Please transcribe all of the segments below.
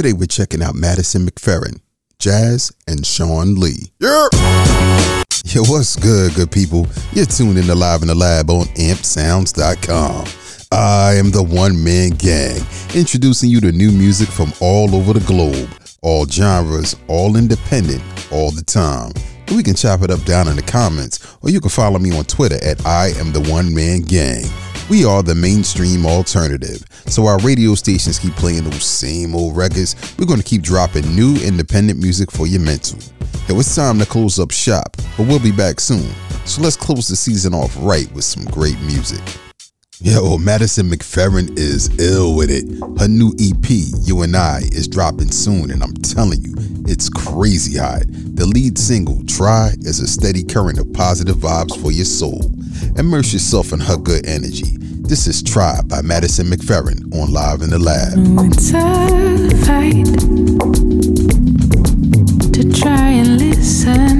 Today we're checking out Madison McFerrin, Jazz, and Sean Lee. Yeah. Yo, what's good, good people? You're tuned in to Live in the Lab on ampsounds.com. I am the one man gang, introducing you to new music from all over the globe, all genres, all independent, all the time. We can chop it up down in the comments, or you can follow me on Twitter at I am the one man gang. We are the mainstream alternative. So our radio stations keep playing those same old records. We're going to keep dropping new independent music for your mental. Yo, it's time to close up shop, but we'll be back soon. So let's close the season off right with some great music. Yo, Madison McFerrin is ill with it. Her new EP, You and I, is dropping soon, and I'm telling you, it's crazy hot. The lead single, Try, is a steady current of positive vibes for your soul. Immerse yourself in her good energy. This is Try by Madison McFerrin on Live in the Lab. It's a fight to try and listen.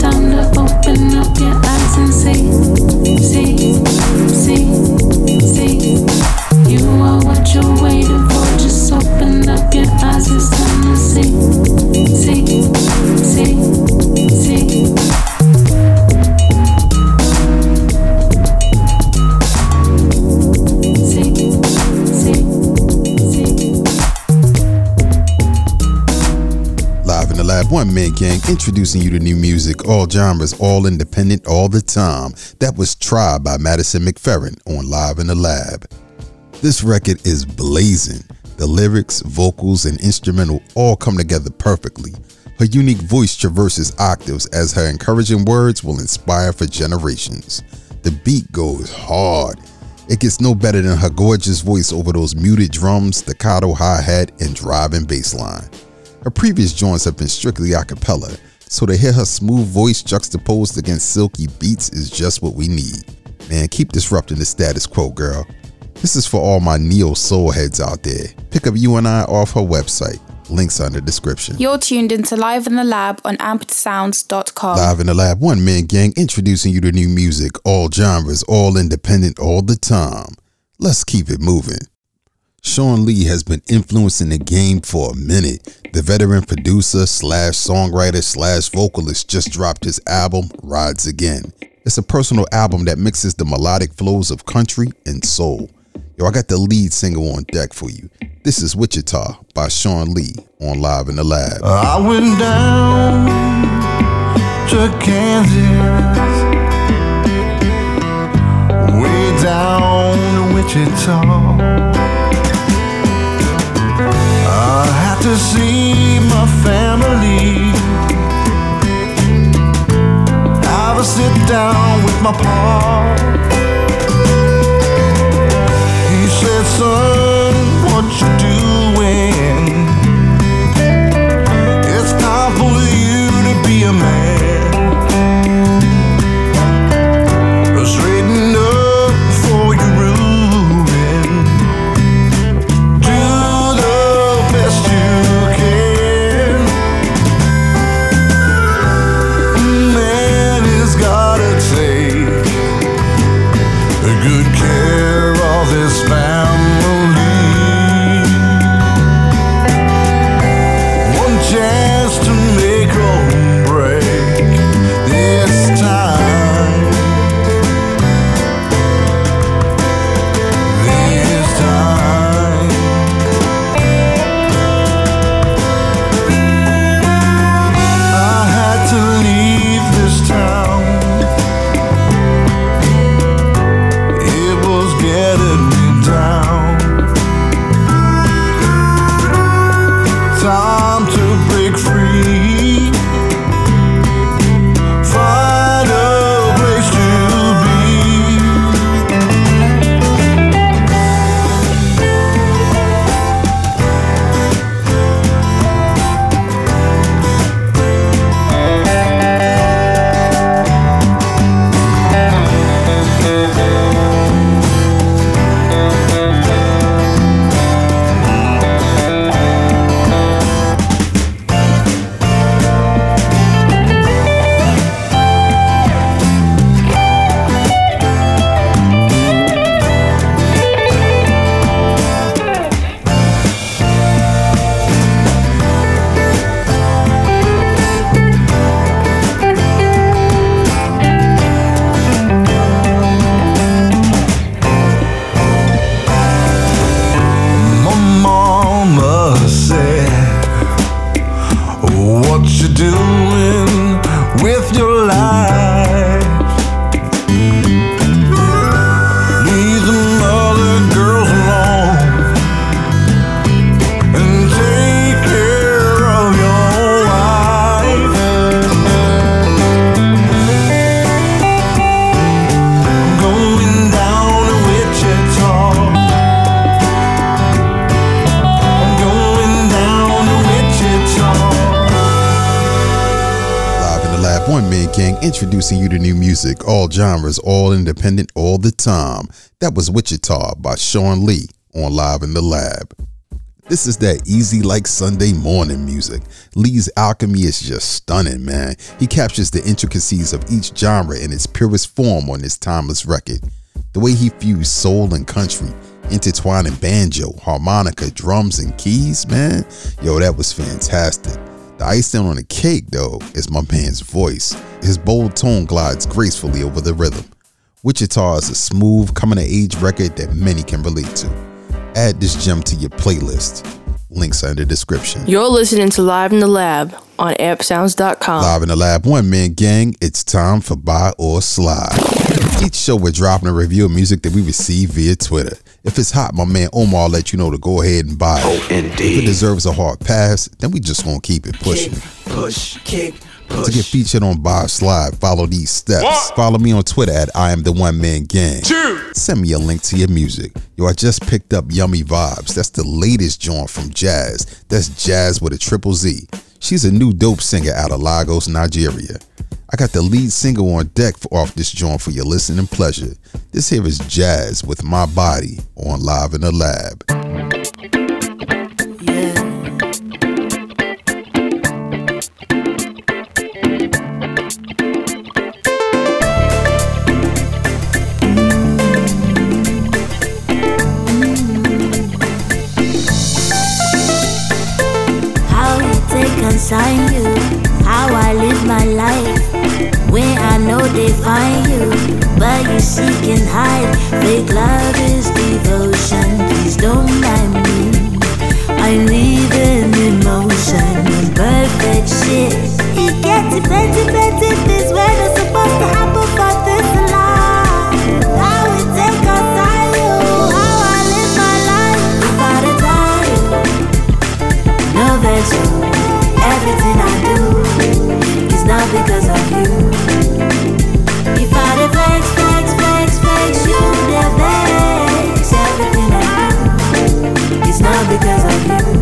Time to open up your eyes and see, see, see, see. Man gang, introducing you to new music, all genres, all independent, all the time. That was Try by Madison McFerrin on Live in the Lab. This record is blazing. The lyrics, vocals, and instrumental all come together perfectly. Her unique voice traverses octaves as her encouraging words will inspire for generations. The beat goes hard. It gets no better than her gorgeous voice over those muted drums, staccato hi hat, and driving bass line. Her previous joints have been strictly a cappella, So to hear her smooth voice juxtaposed against silky beats is just what we need. Man, keep disrupting the status quo, girl. This is for all my neo soul heads out there. Pick up you and I off her website. Links on the description. You're tuned into Live in the Lab on ampedsounds.com. Live in the Lab, one man gang introducing you to new music, all genres, all independent, all the time. Let's keep it moving. Sean Lee has been influencing the game for a minute. The veteran producer slash songwriter slash vocalist just dropped his album, Rides Again. It's a personal album that mixes the melodic flows of country and soul. Yo, I got the lead single on deck for you. This is Wichita by Sean Lee on Live in the Lab. I went down to Kansas, way down to Wichita. To see my family. Have a sit down with my pa. Introducing you to new music, all genres, all independent, all the time. That was Wichita by Sean Lee on Live in the Lab. This is that easy like Sunday morning music. Lee's alchemy is just stunning, man. He captures the intricacies of each genre in its purest form on this timeless record. The way he fused soul and country, intertwining banjo, harmonica, drums, and keys, man, yo, that was fantastic. The icing on the cake, though, is my man's voice. His bold tone glides gracefully over the rhythm. Wichita is a smooth, coming of age record that many can relate to. Add this gem to your playlist. Links are in the description. You're listening to Live in the Lab on ampsounds.com. Live in the lab, one man gang. It's time for buy or slide. Each show we're dropping a review of music that we receive via Twitter. If it's hot, my man Omar will let you know to go ahead and buy it. Oh, If it deserves a hard pass, then we just gonna keep it pushing. Push, kick, push. To get featured on Buy or Slide, follow these steps. Follow me on Twitter at I am the one man gang. Send me a link to your music. Yo, I just picked up Yummy Vibes. That's the latest joint from Jazz. That's Jazz with a triple Z. She's a new dope singer out of Lagos, Nigeria. I got the lead single on deck for off this joint for your listening pleasure. This here is Jazz with My Body on Live in the Lab. Consign you, how I live my life. When I know they find you, but you seek and hide. Fake love is devotion, please don't mind me. I'm leaving emotion in perfect shit. It gets petty, petty, this when it's supposed to happen, but this lie. Oh, how I live my life. Without a time. Know that everything I do is not because of you. If I the vex, vex, vex, vex, you the vex. Everything I do is not because of you.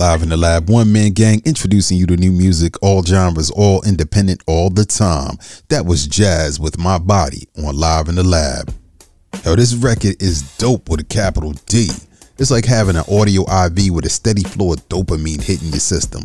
Live in the Lab, one man gang introducing you to new music, all genres, all independent, all the time. That was Jazz with My Body on Live in the Lab. Yo, this record is dope with a capital D. It's like having an audio IV with a steady flow of dopamine hitting your system.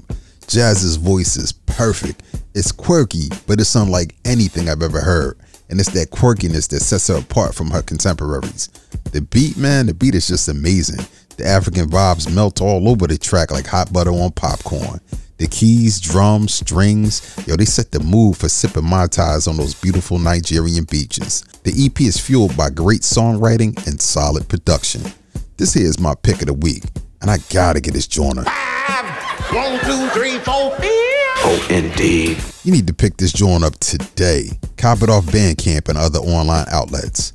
Jazz's voice is perfect. It's quirky, but it's unlike anything I've ever heard. And it's that quirkiness that sets her apart from her contemporaries. The beat, man, the beat is just amazing. The African vibes melt all over the track like hot butter on popcorn. The keys, drums, strings, yo, they set the mood for sipping mai tais on those beautiful Nigerian beaches. The EP is fueled by great songwriting and solid production. This here is my pick of the week, and I gotta get this joiner. One, two, three, four, five. Oh, indeed. You need to pick this joint up today. Cop it off Bandcamp and other online outlets.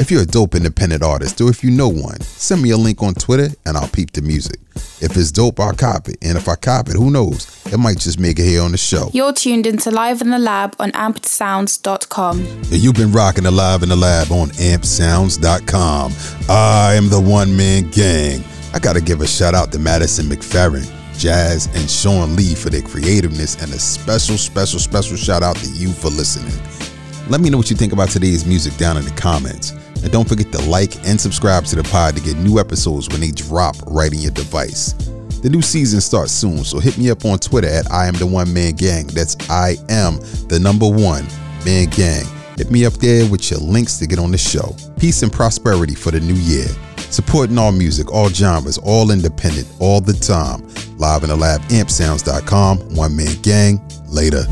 If you're a dope independent artist or if you know one, send me a link on Twitter and I'll peep the music. If it's dope, I'll cop it. And if I cop it, who knows? It might just make it here on the show. You're tuned into Live in the Lab on ampedsounds.com. And you've been rocking the Live in the Lab on ampsounds.com. I am the one man gang. I gotta give a shout out to Madison McFerrin, Jazz, and Sean Lee for their creativeness, and a special, special, special shout out to you for listening. Let me know what you think about today's music down in the comments. And don't forget to like and subscribe to the pod to get new episodes when they drop right in your device. The new season starts soon, so hit me up on Twitter at I am the one man gang. That's I am the number one man gang. Hit me up there with your links to get on the show. Peace and prosperity for the new year. Supporting all music, all genres, all independent, all the time. Live in the lab, ampsounds.com. One man gang. Later.